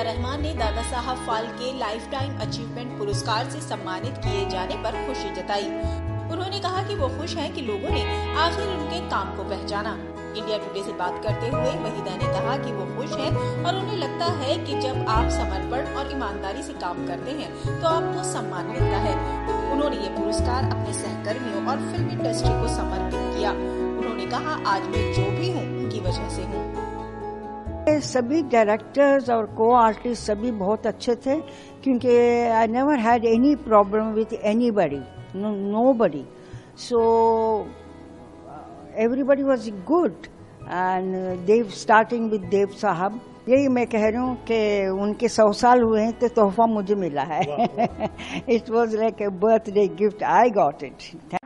Saheb Phalke life time achievement पुरस्कार से सम्मानित किए जाने पर खुशी जताई। उन्होंने कहा कि वो खुश हैं कि लोगों ने आखिर उनके काम को पहचाना। इंडिया टुडे से बात करते हुए वहीदा ने कहा कि वो खुश हैं और उन्हें लगता है कि जब आप समर्पण और ईमानदारी से काम करते हैं तो आपको सम्मान मिलता है। उन्होंने ये पुरस्कार अपने सहकर्मियों और फ़िल्म इंडस्ट्री को समर्पित किया। उन्होंने कहा, आज मैं जो भी हूँ, उनकी वजह से हूँ। सभी डायरेक्टर्स और को आर्टिस्ट सभी बहुत अच्छे थे क्योंकि I never had any problem with anybody nobody so everybody was good and Dev starting with Dev साहब यही मैं कह रही हूँ कि उनके सौ साल हुए हैं तो तोहफा मुझे मिला है। It was like a birthday gift I got it